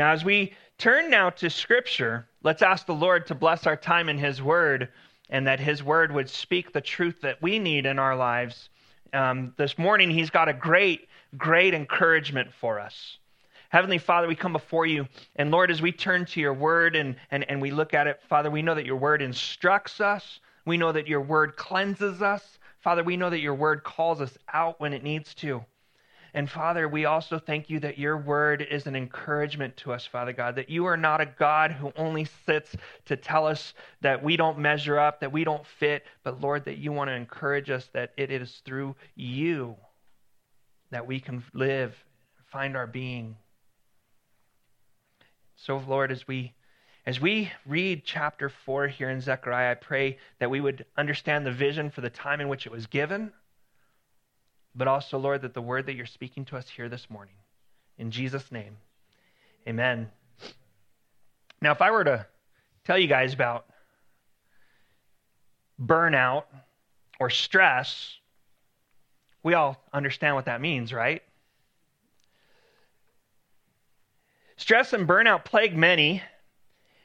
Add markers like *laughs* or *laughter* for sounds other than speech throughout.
Now, as we turn now to Scripture, let's ask the Lord to bless our time in His Word and that His Word would speak the truth that we need in our lives. Um, this morning, He's got a great, great encouragement for us. Heavenly Father, we come before you. And Lord, as we turn to your word and, and, and we look at it, Father, we know that your word instructs us. We know that your word cleanses us. Father, we know that your word calls us out when it needs to. And Father, we also thank you that your word is an encouragement to us, Father God, that you are not a God who only sits to tell us that we don't measure up, that we don't fit, but Lord, that you want to encourage us that it is through you that we can live, find our being. So, Lord, as we as we read chapter 4 here in Zechariah, I pray that we would understand the vision for the time in which it was given, but also, Lord, that the word that you're speaking to us here this morning. In Jesus' name, amen. Now, if I were to tell you guys about burnout or stress, we all understand what that means, right? Stress and burnout plague many,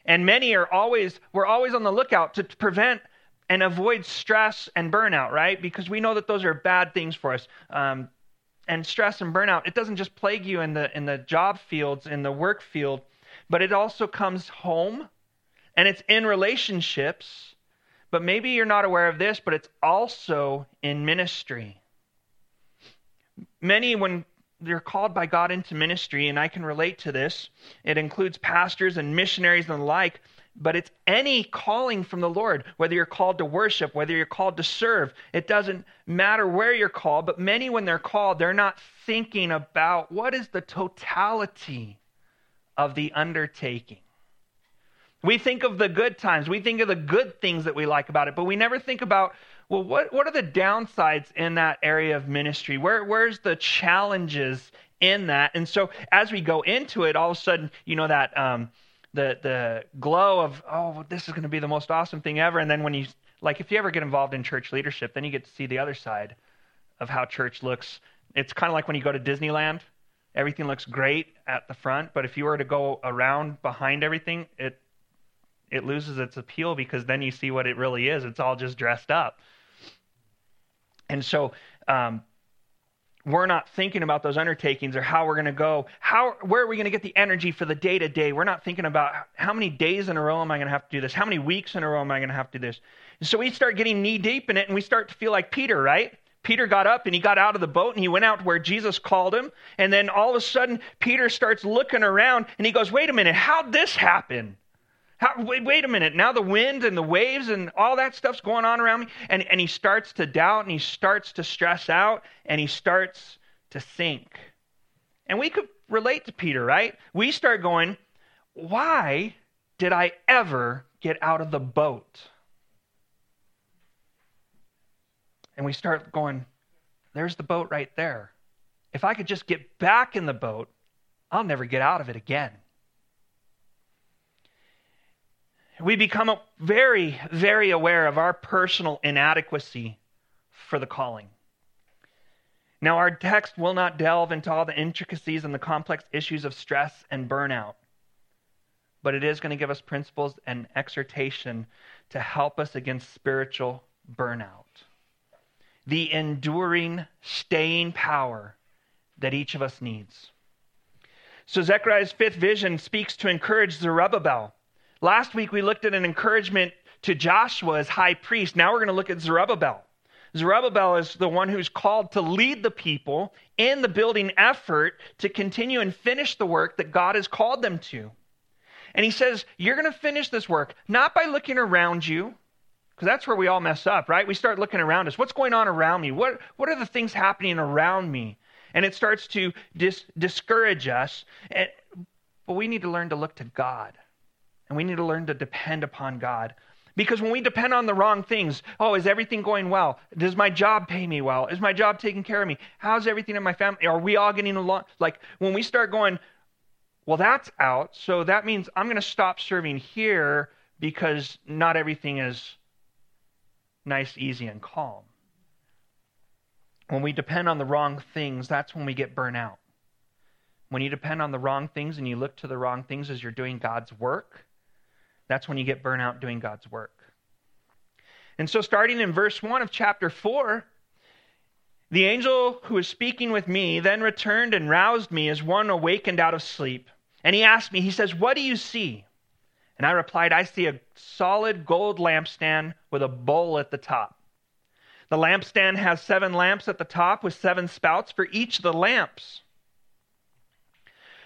and many are always, we're always on the lookout to prevent and avoid stress and burnout, right? Because we know that those are bad things for us. Um, and stress and burnout, it doesn't just plague you in the in the job fields, in the work field, but it also comes home and it's in relationships. But maybe you're not aware of this, but it's also in ministry. Many, when they're called by God into ministry, and I can relate to this. It includes pastors and missionaries and the like, but it's any calling from the Lord, whether you're called to worship, whether you're called to serve. It doesn't matter where you're called, but many, when they're called, they're not thinking about what is the totality of the undertaking. We think of the good times, we think of the good things that we like about it, but we never think about well, what, what are the downsides in that area of ministry? Where, where's the challenges in that? And so as we go into it, all of a sudden, you know, that um, the, the glow of, oh, this is going to be the most awesome thing ever. And then when you, like, if you ever get involved in church leadership, then you get to see the other side of how church looks. It's kind of like when you go to Disneyland. Everything looks great at the front, but if you were to go around behind everything, it it loses its appeal because then you see what it really is. It's all just dressed up. And so um, we're not thinking about those undertakings or how we're going to go. How, where are we going to get the energy for the day to day? We're not thinking about how many days in a row am I going to have to do this? How many weeks in a row am I going to have to do this? And so we start getting knee deep in it and we start to feel like Peter, right? Peter got up and he got out of the boat and he went out where Jesus called him. And then all of a sudden, Peter starts looking around and he goes, Wait a minute, how'd this happen? How, wait, wait a minute. Now the wind and the waves and all that stuff's going on around me. And, and he starts to doubt and he starts to stress out and he starts to sink. And we could relate to Peter, right? We start going, why did I ever get out of the boat? And we start going, there's the boat right there. If I could just get back in the boat, I'll never get out of it again we become very, very aware of our personal inadequacy for the calling. Now, our text will not delve into all the intricacies and the complex issues of stress and burnout, but it is going to give us principles and exhortation to help us against spiritual burnout. The enduring, staying power that each of us needs. So, Zechariah's fifth vision speaks to encourage Zerubbabel Last week we looked at an encouragement to Joshua as high priest. Now we're going to look at Zerubbabel. Zerubbabel is the one who's called to lead the people in the building effort to continue and finish the work that God has called them to. And he says, You're going to finish this work not by looking around you, because that's where we all mess up, right? We start looking around us. What's going on around me? What, what are the things happening around me? And it starts to dis- discourage us. And, but we need to learn to look to God. And we need to learn to depend upon God. Because when we depend on the wrong things, oh, is everything going well? Does my job pay me well? Is my job taking care of me? How's everything in my family? Are we all getting along? Like when we start going, well, that's out. So that means I'm going to stop serving here because not everything is nice, easy, and calm. When we depend on the wrong things, that's when we get burnt out. when you depend on the wrong things and you look to the wrong things as you're doing God's work, that's when you get burnout doing God's work. And so, starting in verse 1 of chapter 4, the angel who was speaking with me then returned and roused me as one awakened out of sleep. And he asked me, he says, What do you see? And I replied, I see a solid gold lampstand with a bowl at the top. The lampstand has seven lamps at the top with seven spouts for each of the lamps.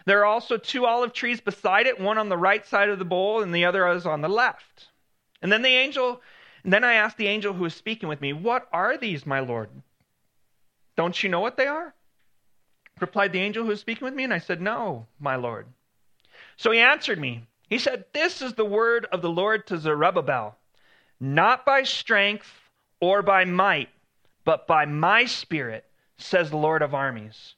There are also two olive trees beside it, one on the right side of the bowl and the other is on the left. And then the angel, then I asked the angel who was speaking with me, What are these, my Lord? Don't you know what they are? Replied the angel who was speaking with me, and I said, No, my Lord. So he answered me. He said, This is the word of the Lord to Zerubbabel, not by strength or by might, but by my spirit, says the Lord of armies.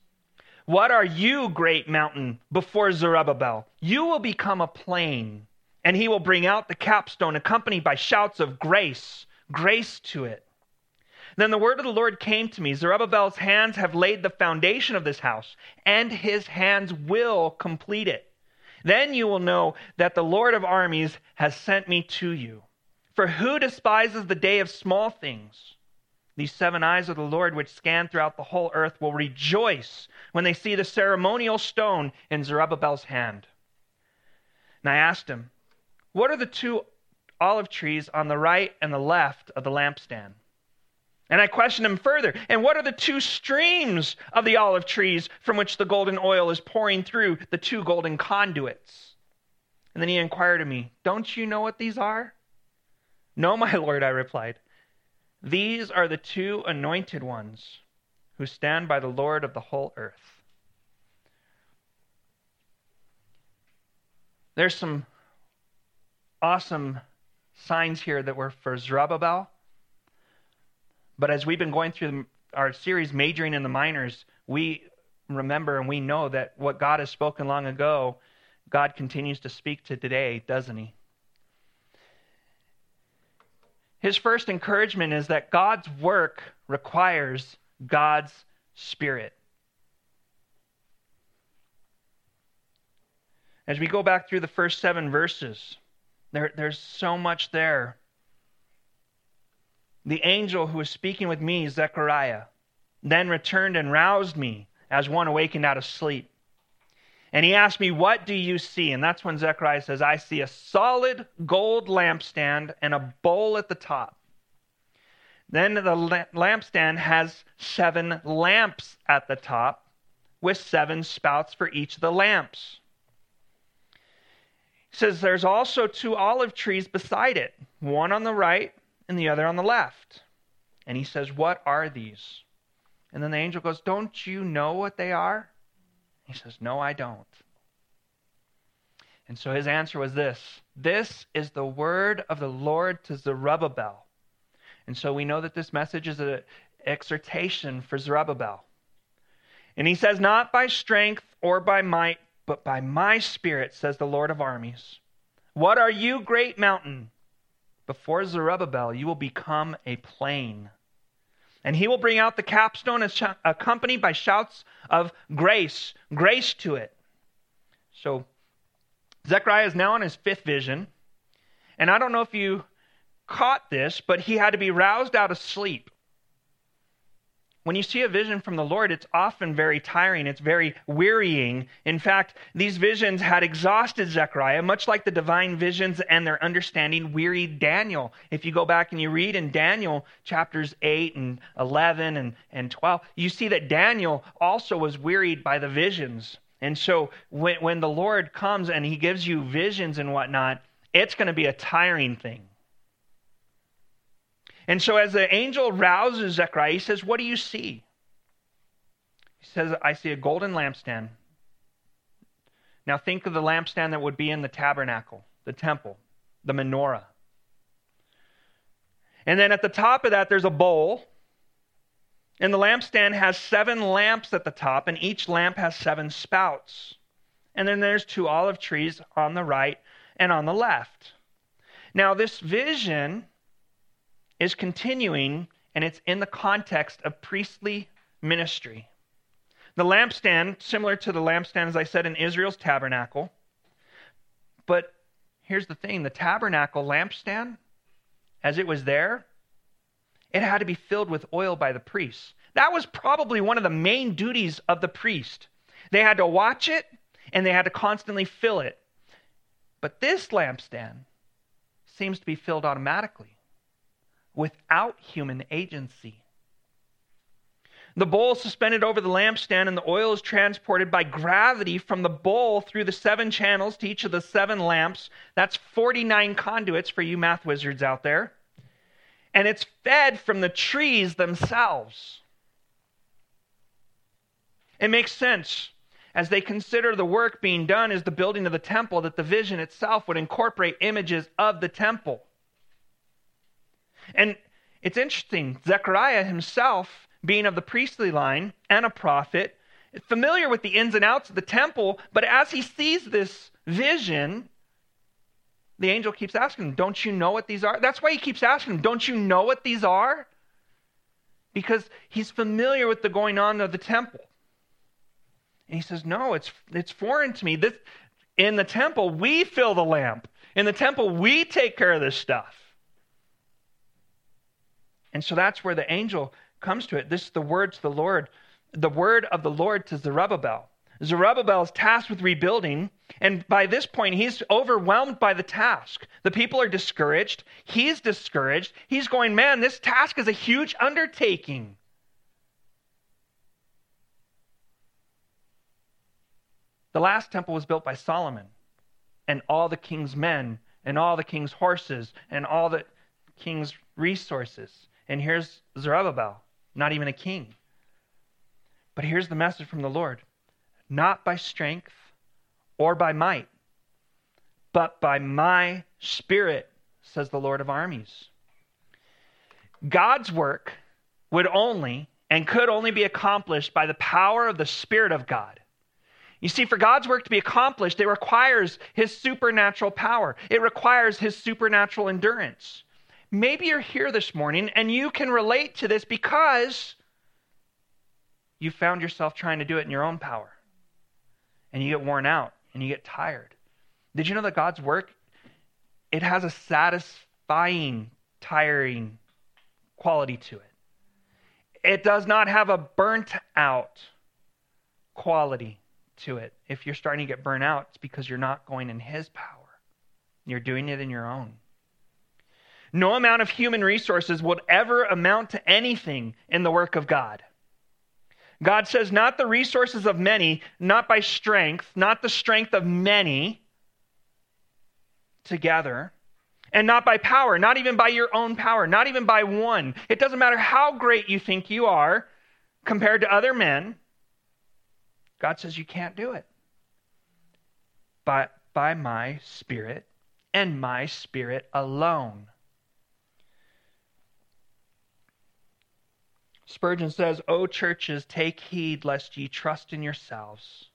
What are you, great mountain, before Zerubbabel? You will become a plain, and he will bring out the capstone, accompanied by shouts of grace, grace to it. Then the word of the Lord came to me Zerubbabel's hands have laid the foundation of this house, and his hands will complete it. Then you will know that the Lord of armies has sent me to you. For who despises the day of small things? These seven eyes of the Lord, which scan throughout the whole earth, will rejoice when they see the ceremonial stone in Zerubbabel's hand. And I asked him, What are the two olive trees on the right and the left of the lampstand? And I questioned him further, And what are the two streams of the olive trees from which the golden oil is pouring through the two golden conduits? And then he inquired of me, Don't you know what these are? No, my *laughs* lord, I replied. These are the two anointed ones who stand by the Lord of the whole earth. There's some awesome signs here that were for Zerubbabel. But as we've been going through our series, Majoring in the Minors, we remember and we know that what God has spoken long ago, God continues to speak to today, doesn't He? His first encouragement is that God's work requires God's Spirit. As we go back through the first seven verses, there, there's so much there. The angel who was speaking with me, Zechariah, then returned and roused me as one awakened out of sleep. And he asked me, What do you see? And that's when Zechariah says, I see a solid gold lampstand and a bowl at the top. Then the lampstand has seven lamps at the top with seven spouts for each of the lamps. He says there's also two olive trees beside it, one on the right and the other on the left. And he says, What are these? And then the angel goes, Don't you know what they are? He says, No, I don't. And so his answer was this This is the word of the Lord to Zerubbabel. And so we know that this message is an exhortation for Zerubbabel. And he says, Not by strength or by might, but by my spirit, says the Lord of armies. What are you, great mountain? Before Zerubbabel, you will become a plain. And he will bring out the capstone accompanied by shouts of grace, grace to it. So, Zechariah is now on his fifth vision. And I don't know if you caught this, but he had to be roused out of sleep. When you see a vision from the Lord, it's often very tiring. It's very wearying. In fact, these visions had exhausted Zechariah, much like the divine visions and their understanding wearied Daniel. If you go back and you read in Daniel chapters 8 and 11 and, and 12, you see that Daniel also was wearied by the visions. And so when, when the Lord comes and he gives you visions and whatnot, it's going to be a tiring thing. And so, as the angel rouses Zechariah, he says, What do you see? He says, I see a golden lampstand. Now, think of the lampstand that would be in the tabernacle, the temple, the menorah. And then at the top of that, there's a bowl. And the lampstand has seven lamps at the top, and each lamp has seven spouts. And then there's two olive trees on the right and on the left. Now, this vision is continuing, and it's in the context of priestly ministry. The lampstand, similar to the lampstand, as I said, in Israel's tabernacle. But here's the thing the tabernacle lampstand, as it was there, it had to be filled with oil by the priests. That was probably one of the main duties of the priest. They had to watch it and they had to constantly fill it. But this lampstand seems to be filled automatically without human agency. The bowl is suspended over the lampstand, and the oil is transported by gravity from the bowl through the seven channels to each of the seven lamps. That's 49 conduits for you math wizards out there. And it's fed from the trees themselves. It makes sense as they consider the work being done is the building of the temple that the vision itself would incorporate images of the temple. And it's interesting, Zechariah himself, being of the priestly line and a prophet, familiar with the ins and outs of the temple, but as he sees this vision, the angel keeps asking him, Don't you know what these are? That's why he keeps asking him, Don't you know what these are? Because he's familiar with the going on of the temple. And he says, No, it's, it's foreign to me. This, in the temple, we fill the lamp. In the temple, we take care of this stuff. And so that's where the angel comes to it. This is the word to the Lord, the word of the Lord to Zerubbabel. Zerubbabel is tasked with rebuilding, and by this point, he's overwhelmed by the task. The people are discouraged. He's discouraged. He's going, Man, this task is a huge undertaking. The last temple was built by Solomon and all the king's men and all the king's horses and all the king's resources. And here's Zerubbabel, not even a king. But here's the message from the Lord not by strength or by might, but by my spirit, says the Lord of armies. God's work would only and could only be accomplished by the power of the Spirit of God. You see, for God's work to be accomplished, it requires His supernatural power, it requires His supernatural endurance. Maybe you're here this morning and you can relate to this because you found yourself trying to do it in your own power. And you get worn out and you get tired. Did you know that God's work it has a satisfying, tiring quality to it. It does not have a burnt out quality to it. If you're starting to get burnt out, it's because you're not going in His power. You're doing it in your own. No amount of human resources would ever amount to anything in the work of God. God says, not the resources of many, not by strength, not the strength of many together, and not by power, not even by your own power, not even by one. It doesn't matter how great you think you are compared to other men. God says you can't do it. But by my spirit and my spirit alone. Spurgeon says, O churches, take heed lest ye trust in yourselves.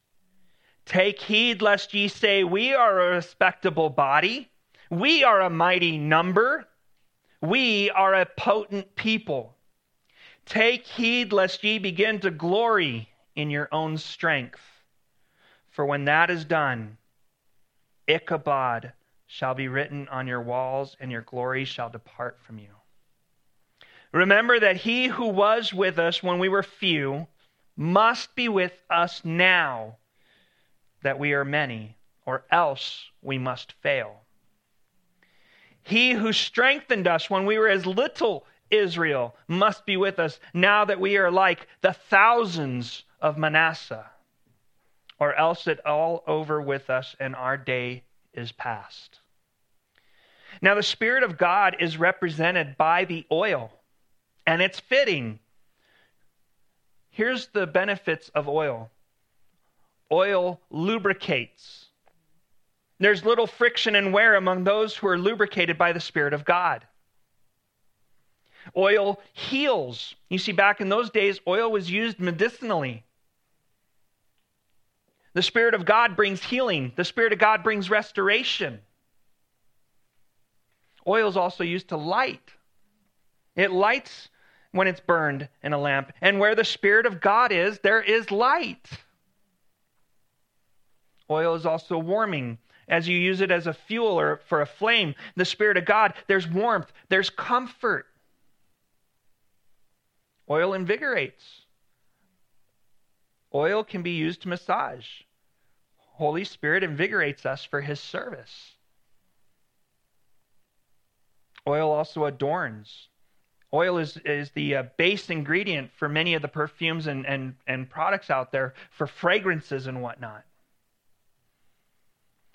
Take heed lest ye say, We are a respectable body, we are a mighty number, we are a potent people. Take heed lest ye begin to glory in your own strength. For when that is done, Ichabod shall be written on your walls, and your glory shall depart from you. Remember that he who was with us when we were few must be with us now that we are many, or else we must fail. He who strengthened us when we were as little Israel must be with us now that we are like the thousands of Manasseh, or else it all over with us and our day is past. Now, the Spirit of God is represented by the oil, and it's fitting. Here's the benefits of oil oil lubricates. There's little friction and wear among those who are lubricated by the Spirit of God. Oil heals. You see, back in those days, oil was used medicinally. The Spirit of God brings healing, the Spirit of God brings restoration. Oil is also used to light. It lights when it's burned in a lamp. And where the Spirit of God is, there is light. Oil is also warming. As you use it as a fuel or for a flame, the Spirit of God, there's warmth, there's comfort. Oil invigorates. Oil can be used to massage. Holy Spirit invigorates us for his service. Oil also adorns. Oil is, is the uh, base ingredient for many of the perfumes and, and, and products out there for fragrances and whatnot.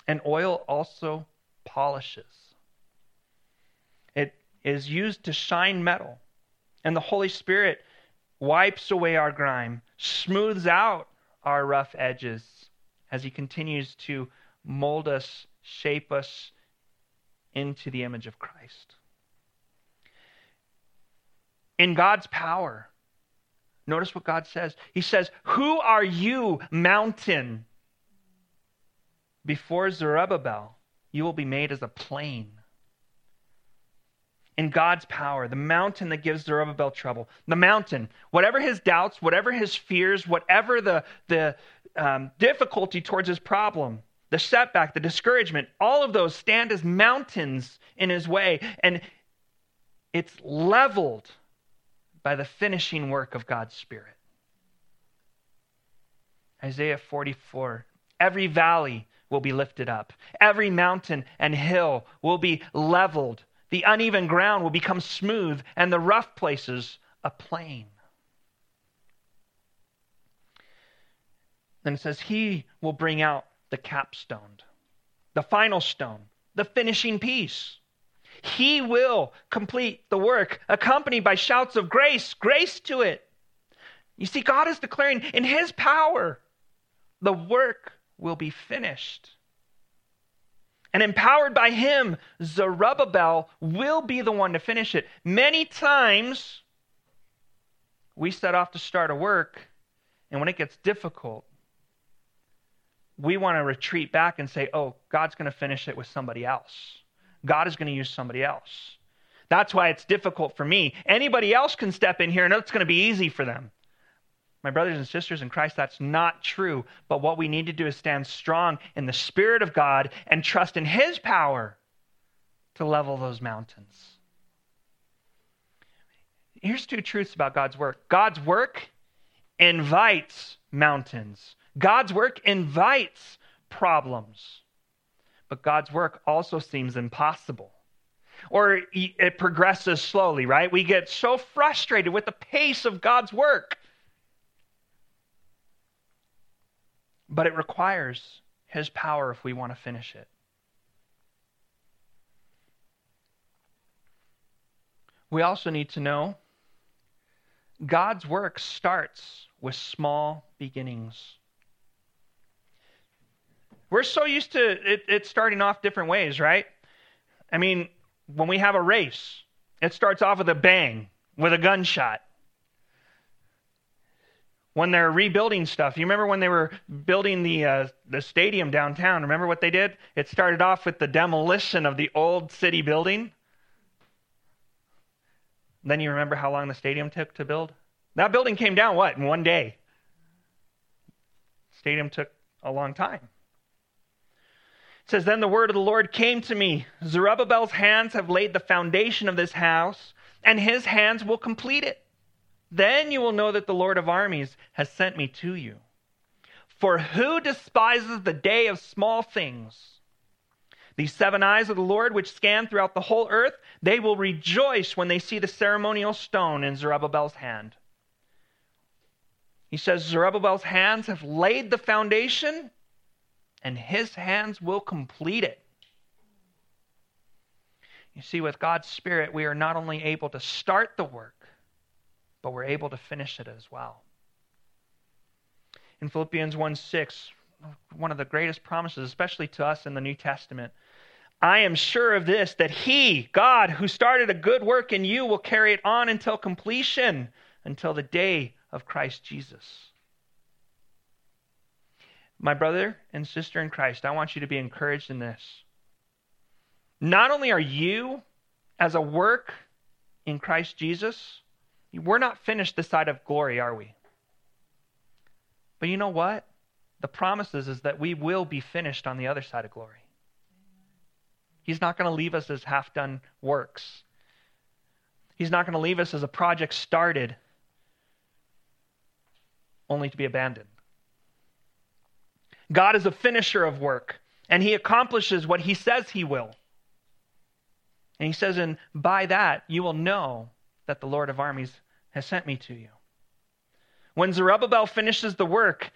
And oil also polishes. It is used to shine metal. And the Holy Spirit wipes away our grime, smooths out our rough edges as He continues to mold us, shape us into the image of Christ. In God's power, notice what God says. He says, Who are you, mountain? Before Zerubbabel, you will be made as a plain in God's power, the mountain that gives Zerubbabel trouble, the mountain, whatever his doubts, whatever his fears, whatever the, the um, difficulty towards his problem, the setback, the discouragement, all of those stand as mountains in his way. And it's leveled by the finishing work of God's Spirit. Isaiah 44 Every valley will be lifted up, every mountain and hill will be leveled the uneven ground will become smooth, and the rough places a plain. Then it says, He will bring out the capstone, the final stone, the finishing piece. He will complete the work, accompanied by shouts of grace, grace to it. You see, God is declaring in His power, the work will be finished. And empowered by him, Zerubbabel will be the one to finish it. Many times, we set off to start a work, and when it gets difficult, we want to retreat back and say, oh, God's going to finish it with somebody else. God is going to use somebody else. That's why it's difficult for me. Anybody else can step in here and it's going to be easy for them. My brothers and sisters in Christ, that's not true. But what we need to do is stand strong in the Spirit of God and trust in His power to level those mountains. Here's two truths about God's work God's work invites mountains, God's work invites problems. But God's work also seems impossible. Or it progresses slowly, right? We get so frustrated with the pace of God's work but it requires His power if we want to finish it. We also need to know God's work starts with small beginnings. We're so used to it, it, starting off different ways, right? I mean, when we have a race, it starts off with a bang, with a gunshot when they're rebuilding stuff. You remember when they were building the uh, the stadium downtown? Remember what they did? It started off with the demolition of the old city building. Then you remember how long the stadium took to build? That building came down what in one day. Stadium took a long time. Says, Then the word of the Lord came to me Zerubbabel's hands have laid the foundation of this house, and his hands will complete it. Then you will know that the Lord of armies has sent me to you. For who despises the day of small things? These seven eyes of the Lord, which scan throughout the whole earth, they will rejoice when they see the ceremonial stone in Zerubbabel's hand. He says, Zerubbabel's hands have laid the foundation, and his hands will complete it. You see, with God's Spirit, we are not only able to start the work, but we're able to finish it as well. In Philippians 1 6, one of the greatest promises, especially to us in the New Testament, I am sure of this, that He, God, who started a good work in you, will carry it on until completion, until the day of Christ Jesus. My brother and sister in Christ, I want you to be encouraged in this. Not only are you, as a work in Christ Jesus, We're not finished this side of glory, are we? But you know what? The promise is, is that we will be finished on the other side of glory. He's not going to leave us as half done works. He's not going to leave us as a project started only to be abandoned. God is a finisher of work, and he accomplishes what he says he will. And he says, and by that you will know that the Lord of armies has sent me to you. When Zerubbabel finishes the work,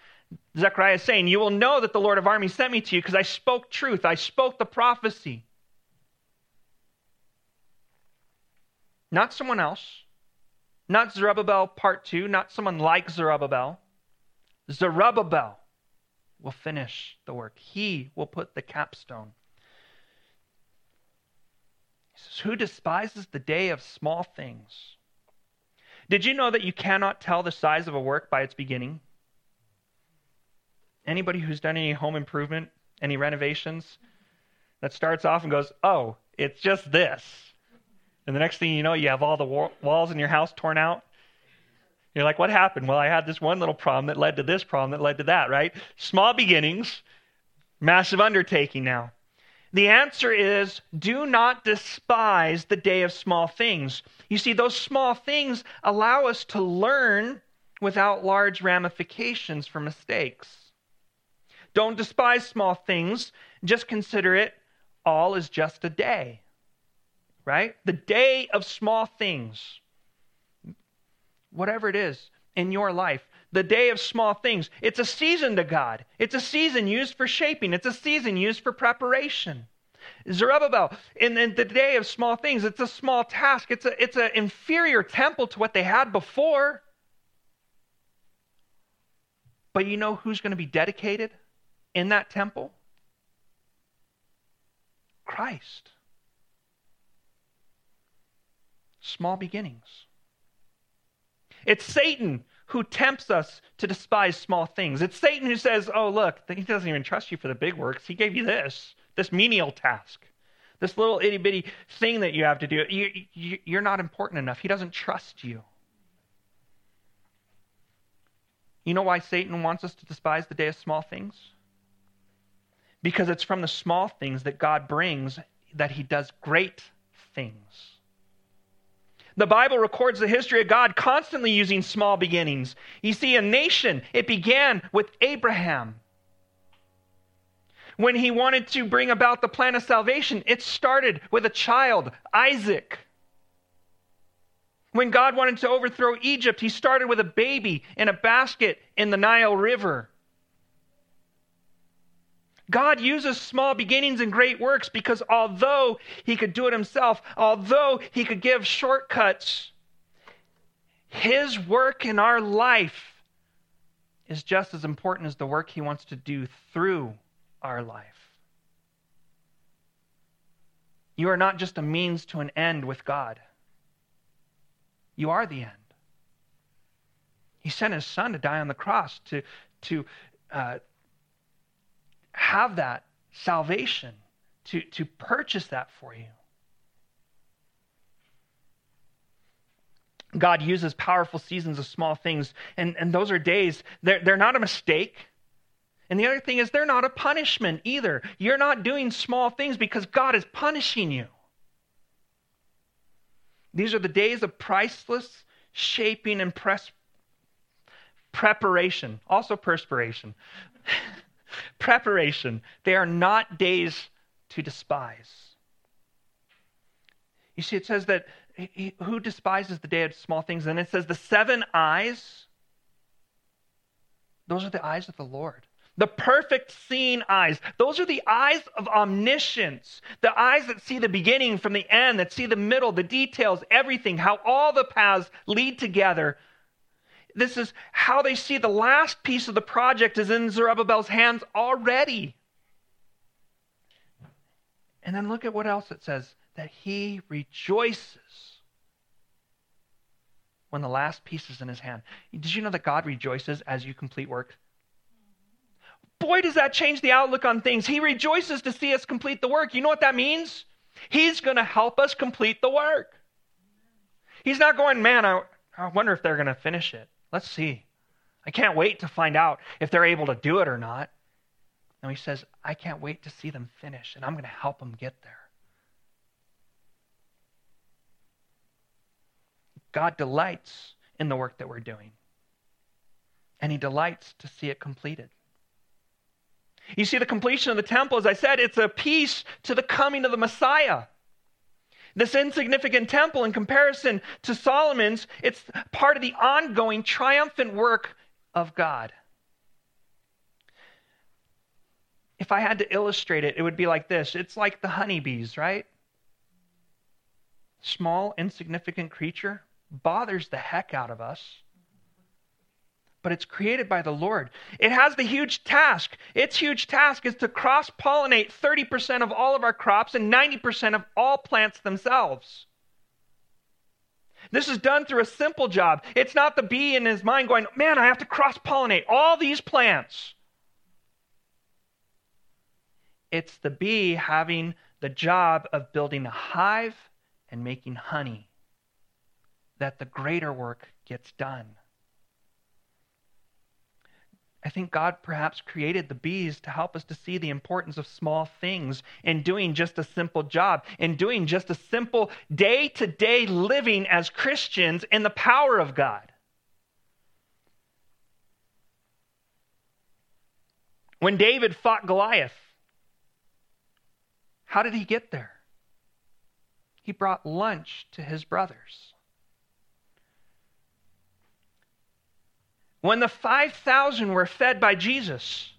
Zechariah is saying, You will know that the Lord of armies sent me to you because I spoke truth, I spoke the prophecy. Not someone else, not Zerubbabel part two, not someone like Zerubbabel. Zerubbabel will finish the work, he will put the capstone. He says, Who despises the day of small things? Did you know that you cannot tell the size of a work by its beginning? Anybody who's done any home improvement, any renovations, that starts off and goes, oh, it's just this. And the next thing you know, you have all the walls in your house torn out. You're like, what happened? Well, I had this one little problem that led to this problem that led to that, right? Small beginnings, massive undertaking now. The answer is do not despise the day of small things. You see, those small things allow us to learn without large ramifications for mistakes. Don't despise small things, just consider it all as just a day. Right? The day of small things. Whatever it is in your life, the day of small things. It's a season to God. It's a season used for shaping, it's a season used for preparation. Zerubbabel, in, the day of small things, it's a small task. It's a it's an inferior temple to what they had before. But you know who's going to be dedicated in that temple? Christ. Small beginnings. It's Satan who tempts us to despise small things. It's Satan who says, Oh, look, he doesn't even trust you for the big works. He gave you this, this menial task, this little itty bitty thing that you have to do. You, you, you're not important enough. He doesn't trust you. You know why Satan wants us to despise the day of small things? Because it's from the small things that God brings that he does great things. The Bible records the history of God constantly using small beginnings. You see, a nation, it began with Abraham. When he wanted to bring about the plan of salvation, it started with a child, Isaac. When God wanted to overthrow Egypt, he started with a baby in a basket in the Nile River. God uses small beginnings and great works because although he could do it himself, although he could give shortcuts, his work in our life is just as important as the work he wants to do through our life. You are not just a means to an end with God, you are the end. He sent his son to die on the cross to, to uh, have that salvation, to, to purchase that for you. God uses powerful seasons of small things, and, and those are days, they're, they're not a mistake. And the other thing is, they're not a punishment either. You're not doing small things because God is punishing you. These are the days of priceless shaping and press, preparation, also perspiration. *laughs* preparation. They are not days to despise. You see, it says that who despises the day of small things? And it says the seven eyes, those are the eyes of the Lord. The perfect seeing eyes. Those are the eyes of omniscience. The eyes that see the beginning from the end, that see the middle, the details, everything, how all the paths lead together this is how they see the last piece of the project is in Zerubbabel's hands already. And then look at what else it says that he rejoices when the last piece is in his hand. Did you know that God rejoices as you complete work? Boy, does that change the outlook on things. He rejoices to see us complete the work. You know what that means? He's going to help us complete the work. He's not going, man, I, I wonder if they're going to finish it. Let's see. I can't wait to find out if they're able to do it or not. And he says, I can't wait to see them finish, and I'm going to help them get there. God delights in the work that we're doing, and he delights to see it completed. You see, the completion of the temple, as I said, it's a piece to the coming of the Messiah. This insignificant temple, in comparison to Solomon's, it's part of the ongoing triumphant work of God. If I had to illustrate it, it would be like this it's like the honeybees, right? Small, insignificant creature bothers the heck out of us but it's created by the Lord. It has the huge task. Its huge task is to cross pollinate 30% of all of our crops and 90% of all plants themselves. This is done through a simple job. It's not the bee in his mind going, man, I have to cross pollinate all these plants. It's the bee having the job of building a hive and making honey that the greater work gets done. I think God perhaps created the bees to help us to see the importance of small things in doing just a simple job, in doing just a simple day to day living as Christians in the power of God. When David fought Goliath, how did he get there? He brought lunch to his brothers. When the 5,000 were fed by Jesus,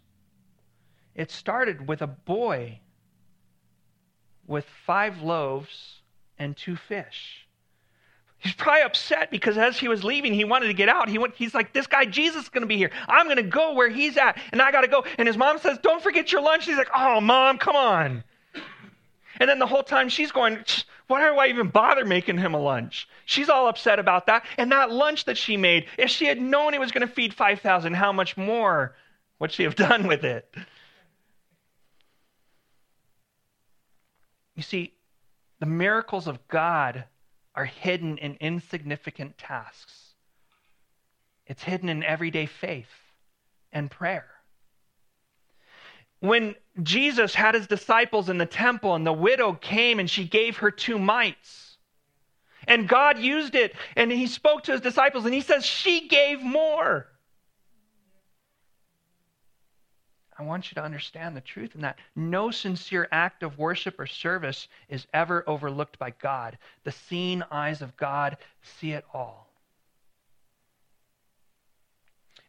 it started with a boy with five loaves and two fish. He's probably upset because as he was leaving, he wanted to get out. He went, he's like, This guy Jesus is going to be here. I'm going to go where he's at, and I got to go. And his mom says, Don't forget your lunch. He's like, Oh, mom, come on. And then the whole time she's going, why do I even bother making him a lunch? She's all upset about that. And that lunch that she made, if she had known it was going to feed 5,000, how much more would she have *laughs* done with it? You see, the miracles of God are hidden in insignificant tasks. It's hidden in everyday faith and prayer when Jesus had his disciples in the temple and the widow came and she gave her two mites. And God used it and he spoke to his disciples and he says, She gave more. I want you to understand the truth in that. No sincere act of worship or service is ever overlooked by God. The seeing eyes of God see it all.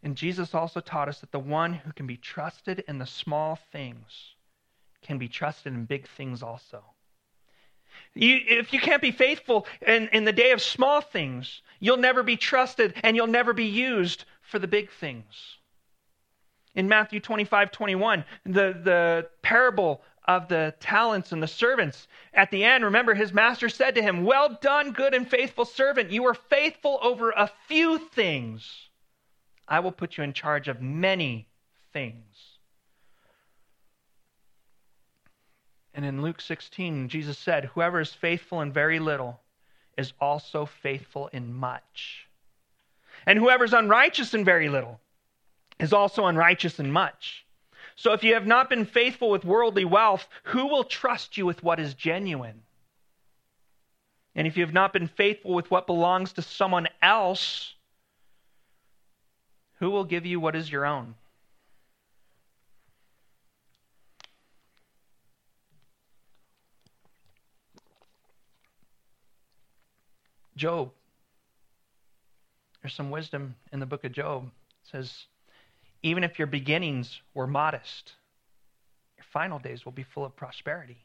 And Jesus also taught us that the one who can be trusted in the small things can be trusted in big things also. You, if you can't be faithful in, in the day of small things, you'll never be trusted and you'll never be used for the big things. In Matthew 25, 21, the, the parable of the talents and the servants. At the end, remember, his master said to him, Well done, good and faithful servant. You were faithful over a few things. I will put you in charge of many things. And in Luke 16, Jesus said, Whoever is faithful in very little is also faithful in much. And whoever is unrighteous in very little is also unrighteous in much. So if you have not been faithful with worldly wealth, who will trust you with what is genuine? And if you have not been faithful with what belongs to someone else, who will give you what is your own? Job. There's some wisdom in the book of Job. It says, even if your beginnings were modest, your final days will be full of prosperity.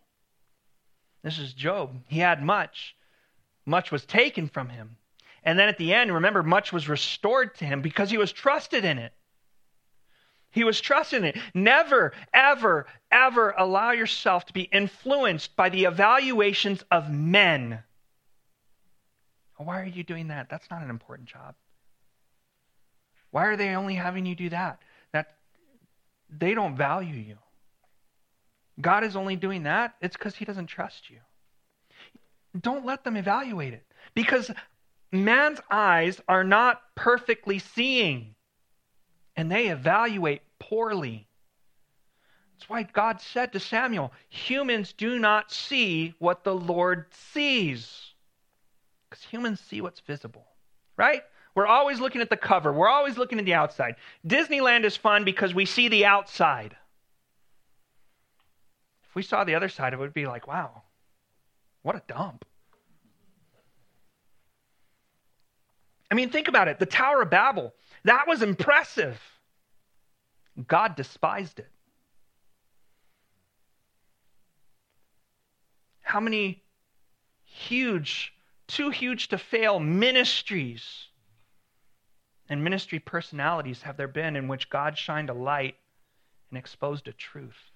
This is Job. He had much, much was taken from him. And then at the end, remember, much was restored to him because he was trusted in it. He was trusted in it. Never, ever, ever allow yourself to be influenced by the evaluations of men. Why are you doing that? That's not an important job. Why are they only having you do that? That they don't value you. God is only doing that. It's because he doesn't trust you. Don't let them evaluate it. Because man's eyes are not perfectly seeing, and they evaluate poorly. That's why God said to Samuel, Humans do not see what the Lord sees. Because humans see what's visible, right? We're always looking at the cover, we're always looking at the outside. Disneyland is fun because we see the outside. If we saw the other side, it would be like, wow, what a dump. I mean, think about it. The Tower of Babel, that was impressive. God despised it. How many huge, too huge to fail ministries and ministry personalities have there been in which God shined a light and exposed a truth?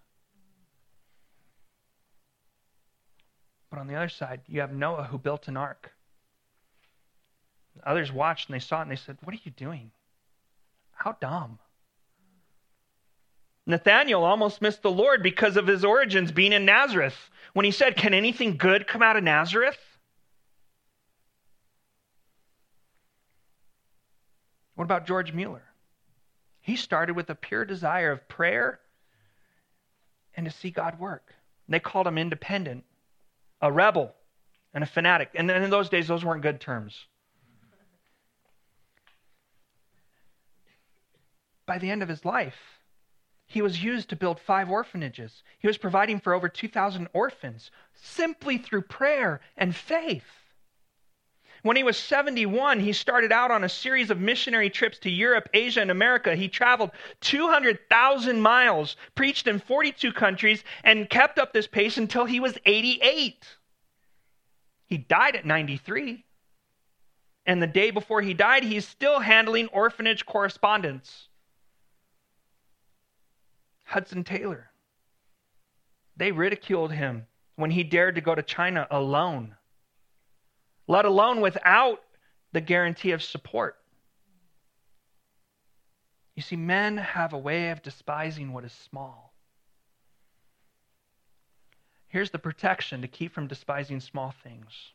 But on the other side, you have Noah who built an ark. Others watched and they saw it and they said, What are you doing? How dumb. Nathanael almost missed the Lord because of his origins being in Nazareth when he said, Can anything good come out of Nazareth? What about George Mueller? He started with a pure desire of prayer and to see God work. They called him independent, a rebel, and a fanatic. And in those days, those weren't good terms. By the end of his life, he was used to build five orphanages. He was providing for over 2,000 orphans simply through prayer and faith. When he was 71, he started out on a series of missionary trips to Europe, Asia, and America. He traveled 200,000 miles, preached in 42 countries, and kept up this pace until he was 88. He died at 93. And the day before he died, he's still handling orphanage correspondence. Hudson Taylor. They ridiculed him when he dared to go to China alone, let alone without the guarantee of support. You see, men have a way of despising what is small. Here's the protection to keep from despising small things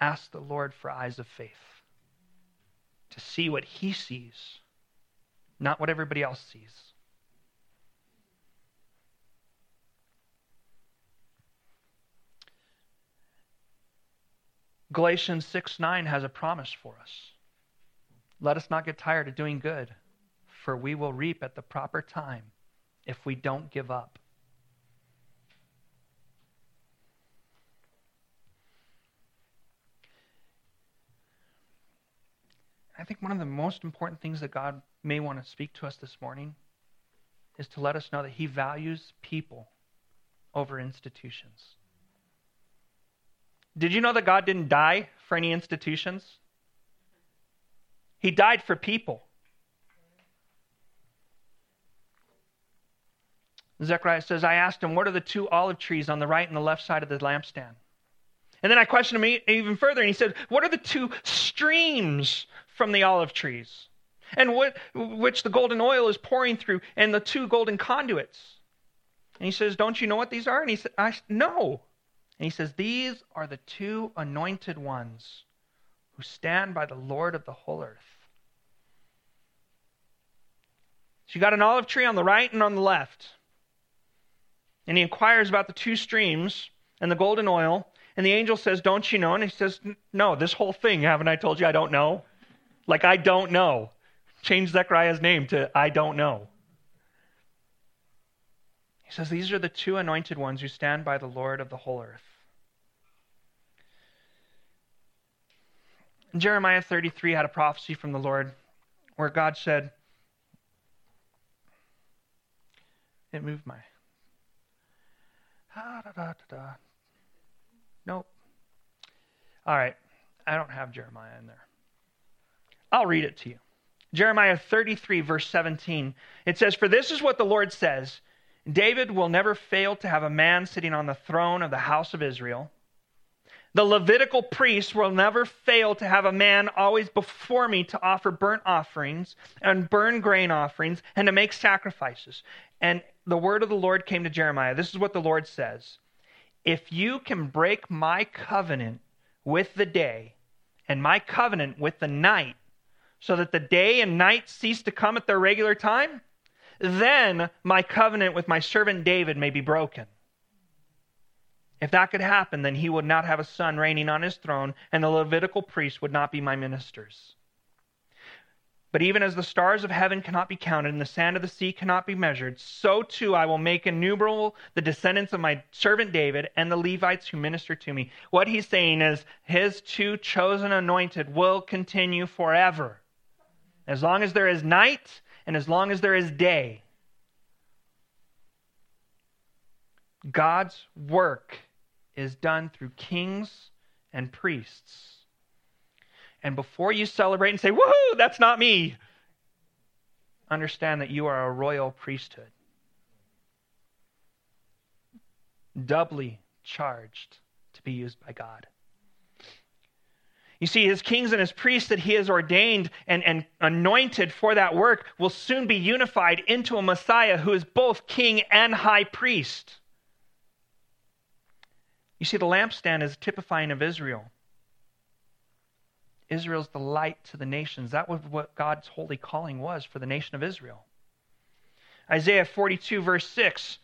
ask the Lord for eyes of faith to see what he sees, not what everybody else sees. Galatians 6 9 has a promise for us. Let us not get tired of doing good, for we will reap at the proper time if we don't give up. I think one of the most important things that God may want to speak to us this morning is to let us know that He values people over institutions. Did you know that God didn't die for any institutions? He died for people. Zechariah says, I asked him, What are the two olive trees on the right and the left side of the lampstand? And then I questioned him even further, and he said, What are the two streams from the olive trees? And what, which the golden oil is pouring through, and the two golden conduits? And he says, Don't you know what these are? And he said, I, No. And he says, These are the two anointed ones who stand by the Lord of the whole earth. So you got an olive tree on the right and on the left. And he inquires about the two streams and the golden oil. And the angel says, Don't you know? And he says, No, this whole thing, haven't I told you I don't know? Like, I don't know. Change Zechariah's name to I don't know. He says, These are the two anointed ones who stand by the Lord of the whole earth. Jeremiah 33 had a prophecy from the Lord where God said, It moved my. Ah, da, da, da, nope. All right. I don't have Jeremiah in there. I'll read it to you. Jeremiah 33, verse 17. It says, For this is what the Lord says David will never fail to have a man sitting on the throne of the house of Israel the Levitical priests will never fail to have a man always before me to offer burnt offerings and burn grain offerings and to make sacrifices. And the word of the Lord came to Jeremiah. This is what the Lord says If you can break my covenant with the day and my covenant with the night, so that the day and night cease to come at their regular time, then my covenant with my servant David may be broken. If that could happen, then he would not have a son reigning on his throne, and the Levitical priests would not be my ministers. But even as the stars of heaven cannot be counted and the sand of the sea cannot be measured, so too I will make innumerable the descendants of my servant David and the Levites who minister to me. What he's saying is his two chosen anointed will continue forever. As long as there is night and as long as there is day. God's work is done through kings and priests. And before you celebrate and say, woohoo, that's not me, understand that you are a royal priesthood, doubly charged to be used by God. You see, his kings and his priests that he has ordained and, and anointed for that work will soon be unified into a Messiah who is both king and high priest. You see, the lampstand is typifying of Israel. Israel's the light to the nations. That was what God's holy calling was for the nation of Israel. Isaiah 42, verse 6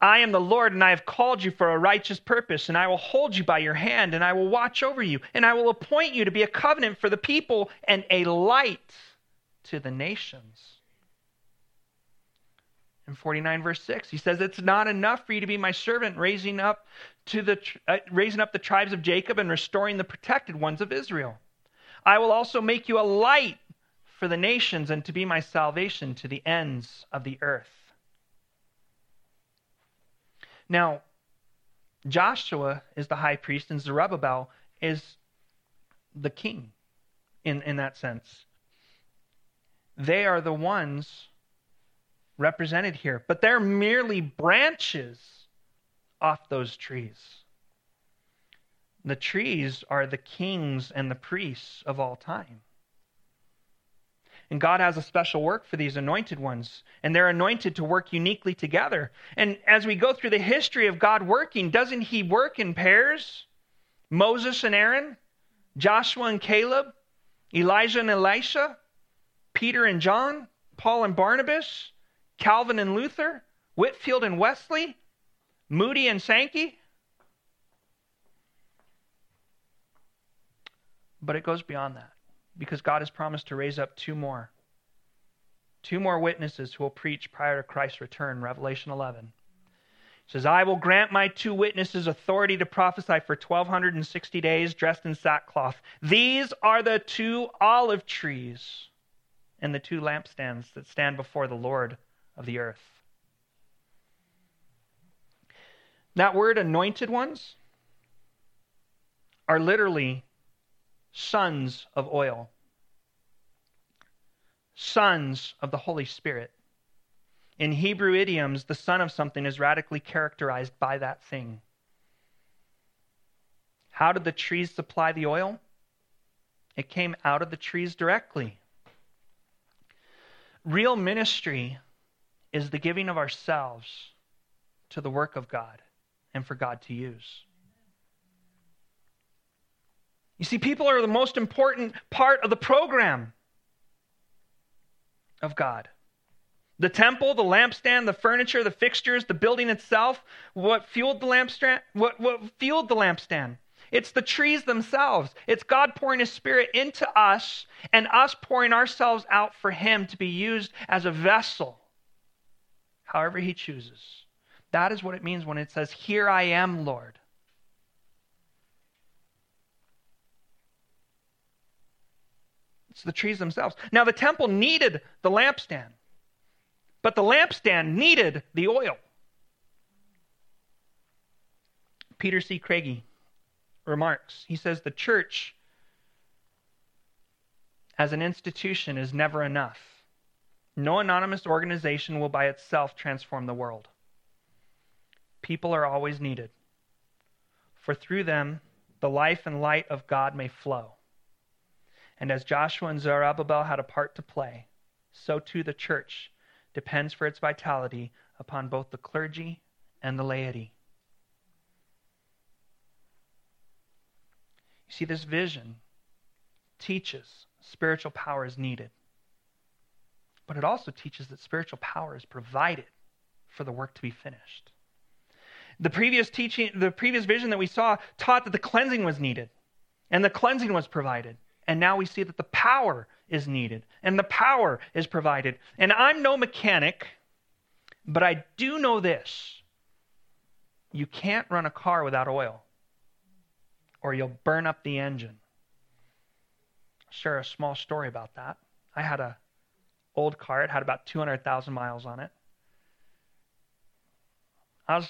I am the Lord, and I have called you for a righteous purpose, and I will hold you by your hand, and I will watch over you, and I will appoint you to be a covenant for the people and a light to the nations. In 49 verse 6 he says it's not enough for you to be my servant raising up to the uh, raising up the tribes of Jacob and restoring the protected ones of Israel I will also make you a light for the nations and to be my salvation to the ends of the earth now Joshua is the high priest and Zerubbabel is the king in, in that sense. They are the ones represented here, but they're merely branches off those trees. The trees are the kings and the priests of all time. And God has a special work for these anointed ones, and they're anointed to work uniquely together. And as we go through the history of God working, doesn't He work in pairs? Moses and Aaron, Joshua and Caleb, Elijah and Elisha, Peter and John, Paul and Barnabas, Calvin and Luther, Whitefield and Wesley, Moody and Sankey. But it goes beyond that because God has promised to raise up two more. Two more witnesses who will preach prior to Christ's return, Revelation 11. It says, I will grant my two witnesses authority to prophesy for 1260 days dressed in sackcloth. These are the two olive trees and the two lampstands that stand before the Lord of the earth. That word anointed ones are literally sons of oil, sons of the Holy Spirit. In Hebrew idioms, the son of something is radically characterized by that thing. How did the trees supply the oil? It came out of the trees directly. Real ministry is the giving of ourselves to the work of God and for God to use. You see, people are the most important part of the program of God. The temple, the lampstand, the furniture, the fixtures, the building itself, what fueled the lampstand? What, what fueled the lampstand? It's the trees themselves. It's God pouring His Spirit into us and us pouring ourselves out for Him to be used as a vessel however he chooses. That is what it means when it says, Here I am, Lord. The trees themselves. Now, the temple needed the lampstand, but the lampstand needed the oil. Peter C. Craigie remarks he says, The church as an institution is never enough. No anonymous organization will by itself transform the world. People are always needed, for through them the life and light of God may flow. And as Joshua and Zerubbabel had a part to play, so too the church depends for its vitality upon both the clergy and the laity. You see, this vision teaches spiritual power is needed, but it also teaches that spiritual power is provided for the work to be finished. The previous teaching, the previous vision that we saw taught that the cleansing was needed, and the cleansing was provided. And now we see that the power is needed, and the power is provided. And I'm no mechanic, but I do know this you can't run a car without oil, or you'll burn up the engine. I'll share a small story about that. I had a old car. It had about 200,000 miles on it. I was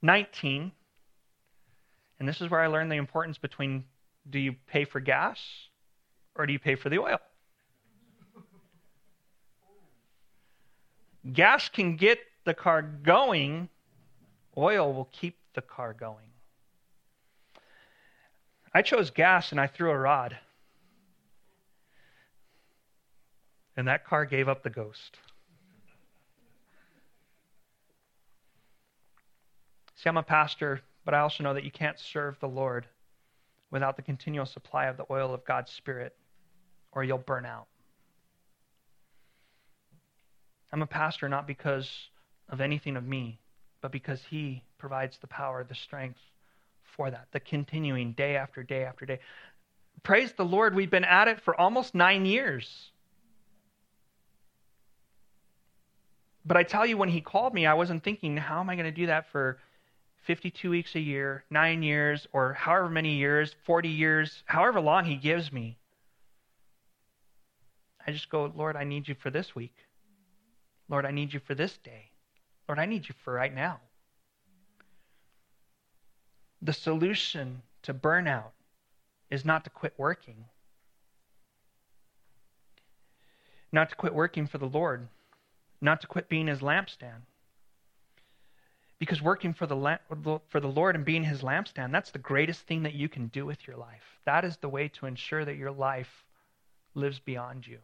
19, and this is where I learned the importance between do you pay for gas or do you pay for the oil? gas can get the car going, oil will keep the car going. I chose gas and I threw a rod. And that car gave up the ghost. See, I'm a pastor, but I also know that you can't serve the Lord without the continual supply of the oil of God's Spirit, or you'll burn out. I'm a pastor not because of anything of me, but because He provides the power, the strength for that, the continuing day after day after day. Praise the Lord, we've been at it for almost nine years. But I tell you, when He called me, I wasn't thinking, how am I going to do that for 52 weeks a year, nine years, or however many years, 40 years, however long He gives me. I just go, Lord, I need you for this week. Lord, I need you for this day. Lord, I need you for right now. The solution to burnout is not to quit working, not to quit working for the Lord, not to quit being his lampstand. Because working for the, for the Lord and being his lampstand, that's the greatest thing that you can do with your life. That is the way to ensure that your life lives beyond you.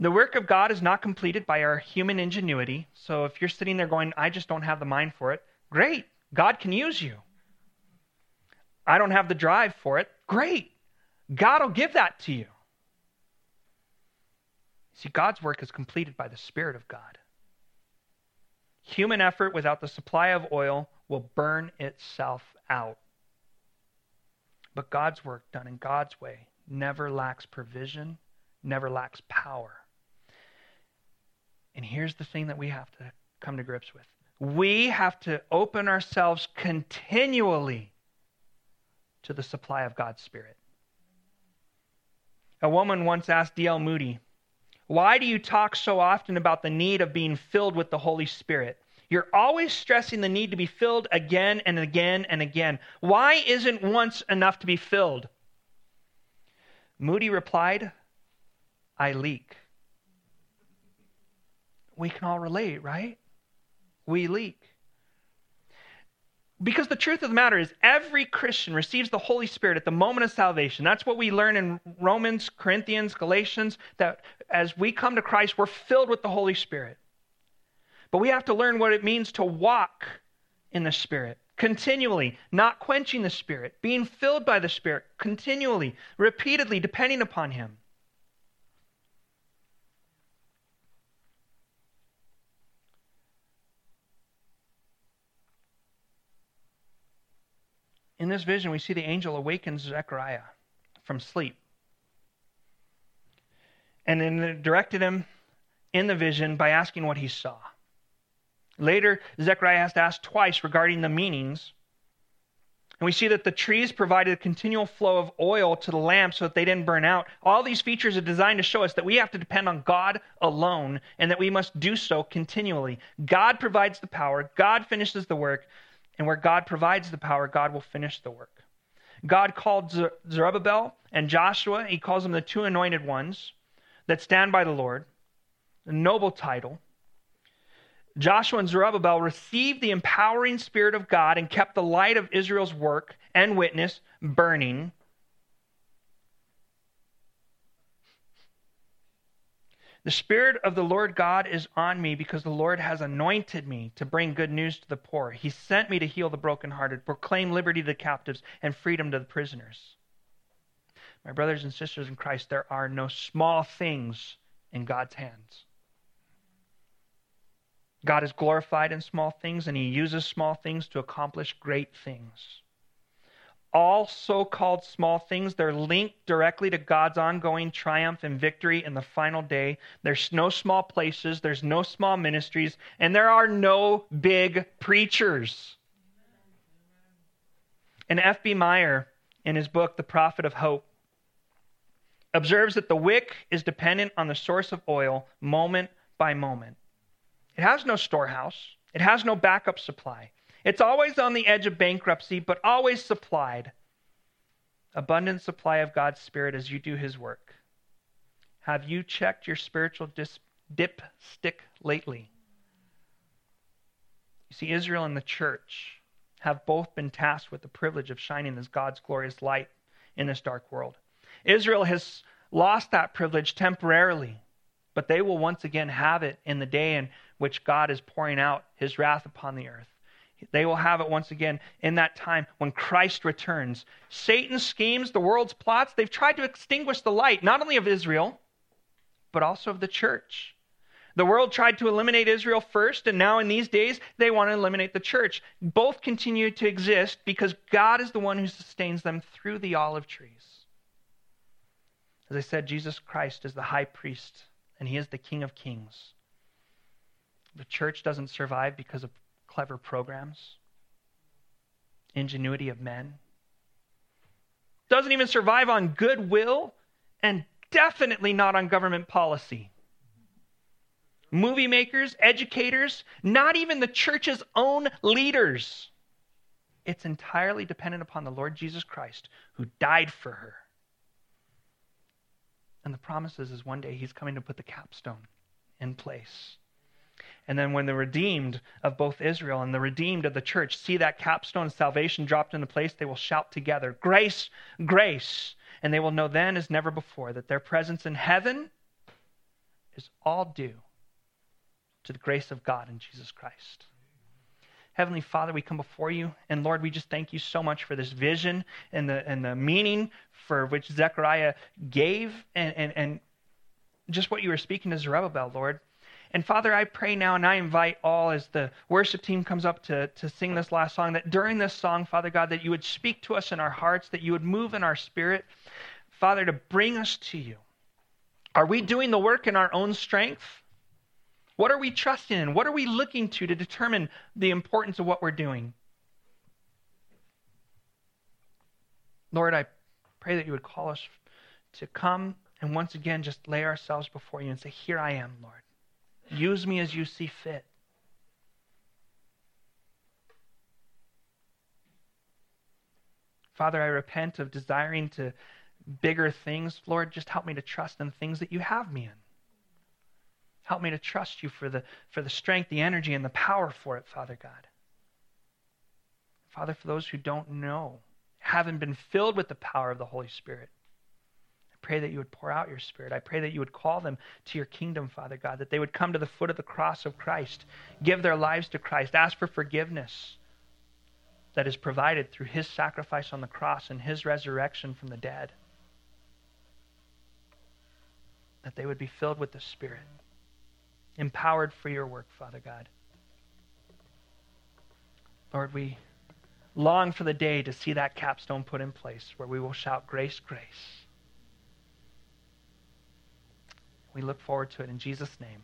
The work of God is not completed by our human ingenuity. So if you're sitting there going, I just don't have the mind for it, great. God can use you. I don't have the drive for it. Great. God will give that to you. See, God's work is completed by the Spirit of God. Human effort without the supply of oil will burn itself out. But God's work done in God's way never lacks provision, never lacks power. And here's the thing that we have to come to grips with we have to open ourselves continually to the supply of God's Spirit. A woman once asked D.L. Moody, why do you talk so often about the need of being filled with the Holy Spirit? You're always stressing the need to be filled again and again and again. Why isn't once enough to be filled? Moody replied, I leak. We can all relate, right? We leak. Because the truth of the matter is, every Christian receives the Holy Spirit at the moment of salvation. That's what we learn in Romans, Corinthians, Galatians, that as we come to Christ, we're filled with the Holy Spirit. But we have to learn what it means to walk in the Spirit continually, not quenching the Spirit, being filled by the Spirit continually, repeatedly, depending upon Him. In this vision, we see the angel awakens Zechariah from sleep. And then directed him in the vision by asking what he saw. Later, Zechariah has to ask twice regarding the meanings. And we see that the trees provided a continual flow of oil to the lamp so that they didn't burn out. All these features are designed to show us that we have to depend on God alone and that we must do so continually. God provides the power, God finishes the work, and where God provides the power, God will finish the work. God called Zerubbabel and Joshua, he calls them the two anointed ones that stand by the Lord, a noble title. Joshua and Zerubbabel received the empowering Spirit of God and kept the light of Israel's work and witness burning. The Spirit of the Lord God is on me because the Lord has anointed me to bring good news to the poor. He sent me to heal the brokenhearted, proclaim liberty to the captives, and freedom to the prisoners. My brothers and sisters in Christ, there are no small things in God's hands. God is glorified in small things, and He uses small things to accomplish great things all so called small things, they're linked directly to God's ongoing triumph and victory in the final day. There's no small places, there's no small ministries, and there are no big preachers. And F.B. Meyer, in his book, The Prophet of Hope, observes that the wick is dependent on the source of oil moment by moment. It has no storehouse, it has no backup supply. It's always on the edge of bankruptcy, but always supplied. Abundant supply of God's Spirit as you do His work. Have you checked your spiritual dis- dipstick lately? You see, Israel and the church have both been tasked with the privilege of shining as God's glorious light in this dark world. Israel has lost that privilege temporarily, but they will once again have it in the day in which God is pouring out his wrath upon the earth. They will have it once again in that time when Christ returns. Satan's schemes, the world's plots, they've tried to extinguish the light, not only of Israel, but also of the church. The world tried to eliminate Israel first, and now in these days, they want to eliminate the church. Both continue to exist because God is the one who sustains them through the olive trees. As I said, Jesus Christ is the high priest, and he is the King of kings. The church doesn't survive because of clever programs, ingenuity of men. Doesn't even survive on goodwill, and definitely not on government policy. Movie makers, educators, not even the church's own leaders. It's entirely dependent upon the Lord Jesus Christ who died for her. And the promise is, is one day he's coming to put the capstone in place. And then when the redeemed of both Israel and the redeemed of the church see that capstone of salvation dropped into place, they will shout together, Grace, grace. And they will know then as never before that their presence in heaven is all due to the grace of God in Jesus Christ. Heavenly Father, we come before you, and Lord, we just thank you so much for this vision and the and the meaning for which Zechariah gave and, and, and just what you were speaking to Zerubbabel, Lord. And Father, I pray now and I invite all as the worship team comes up to, to sing this last song that during this song, Father God, that you would speak to us in our hearts, that you would move in our spirit, Father, to bring us to you. Are we doing the work in our own strength? What are we trusting in? What are we looking to to determine the importance of what we're doing? Lord, I pray that you would call us to come and once again just lay ourselves before you and say, Here I am, Lord. Use me as you see fit. Father, I repent of desiring to bigger things. Lord, just help me to trust in things that you have me in. Help me to trust you for the, for the strength, the energy, and the power for it, Father God. Father, for those who don't know, haven't been filled with the power of the Holy Spirit, pray that you would pour out your spirit. I pray that you would call them to your kingdom, Father God, that they would come to the foot of the cross of Christ, give their lives to Christ, ask for forgiveness that is provided through his sacrifice on the cross and his resurrection from the dead. That they would be filled with the Spirit, empowered for your work, Father God. Lord, we long for the day to see that capstone put in place where we will shout, Grace, grace. We look forward to it in Jesus' name.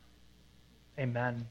Amen.